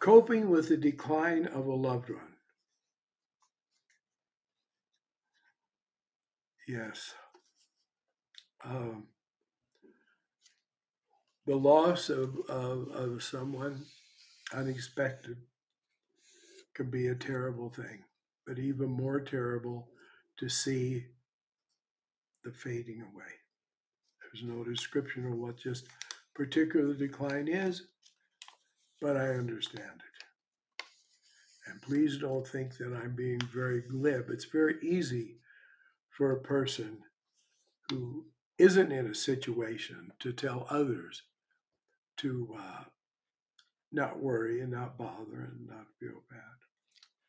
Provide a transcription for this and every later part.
Coping with the decline of a loved one. Yes. Um, the loss of, of, of someone unexpected can be a terrible thing, but even more terrible to see the fading away. There's no description of what just particular decline is, but I understand it. And please don't think that I'm being very glib. It's very easy for a person who isn't in a situation to tell others to uh, not worry and not bother and not feel bad.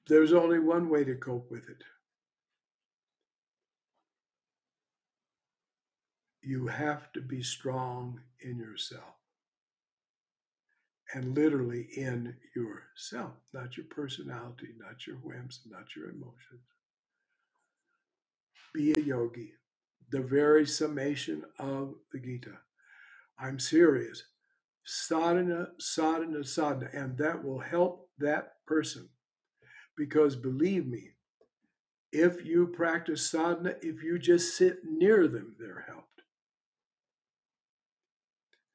There's only one way to cope with it. You have to be strong in yourself and literally in yourself, not your personality, not your whims, not your emotions. Be a yogi, the very summation of the Gita. I'm serious. Sadhana, sadhana, sadhana. And that will help that person. Because believe me, if you practice sadhana, if you just sit near them, they're helped.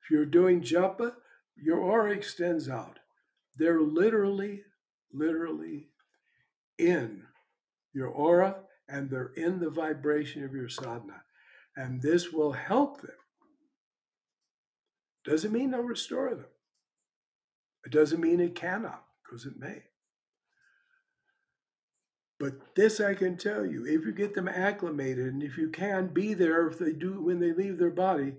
If you're doing japa, your aura extends out. They're literally, literally in your aura and they're in the vibration of your sadhana. And this will help them. Doesn't mean they'll restore them. It doesn't mean it cannot, because it may. But this I can tell you if you get them acclimated and if you can be there if they do when they leave their body,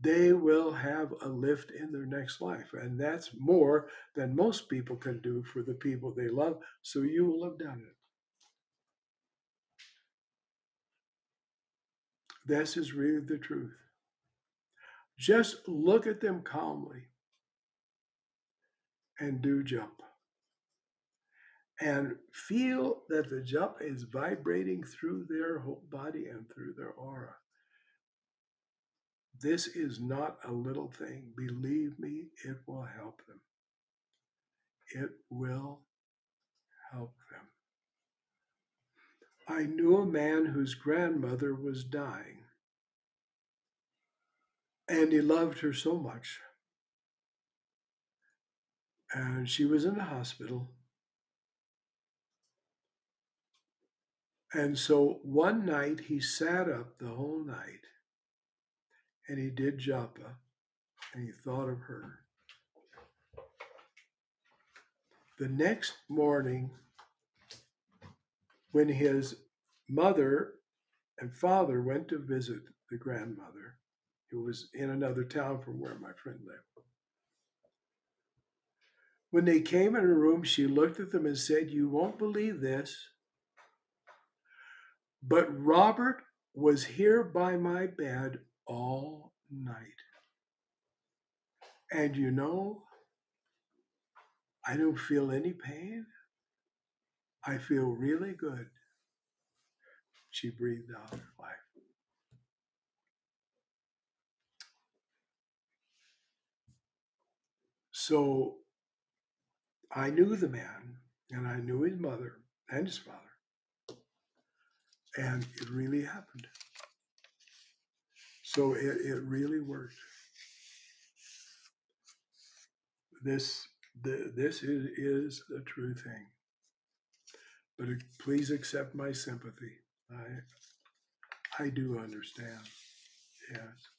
they will have a lift in their next life. And that's more than most people can do for the people they love. So you will have done it. This is really the truth. Just look at them calmly and do japa. And feel that the japa is vibrating through their whole body and through their aura. This is not a little thing. Believe me, it will help them. It will help them. I knew a man whose grandmother was dying, and he loved her so much. And she was in the hospital. And so one night he sat up the whole night and he did japa and he thought of her. The next morning, when his mother and father went to visit the grandmother, who was in another town from where my friend lived. When they came in her room, she looked at them and said, You won't believe this, but Robert was here by my bed all night. And you know, I don't feel any pain. I feel really good. She breathed out her life. So I knew the man and I knew his mother and his father. And it really happened. So it, it really worked. This the, this is, is the true thing. But it, please accept my sympathy. I I do understand. Yes.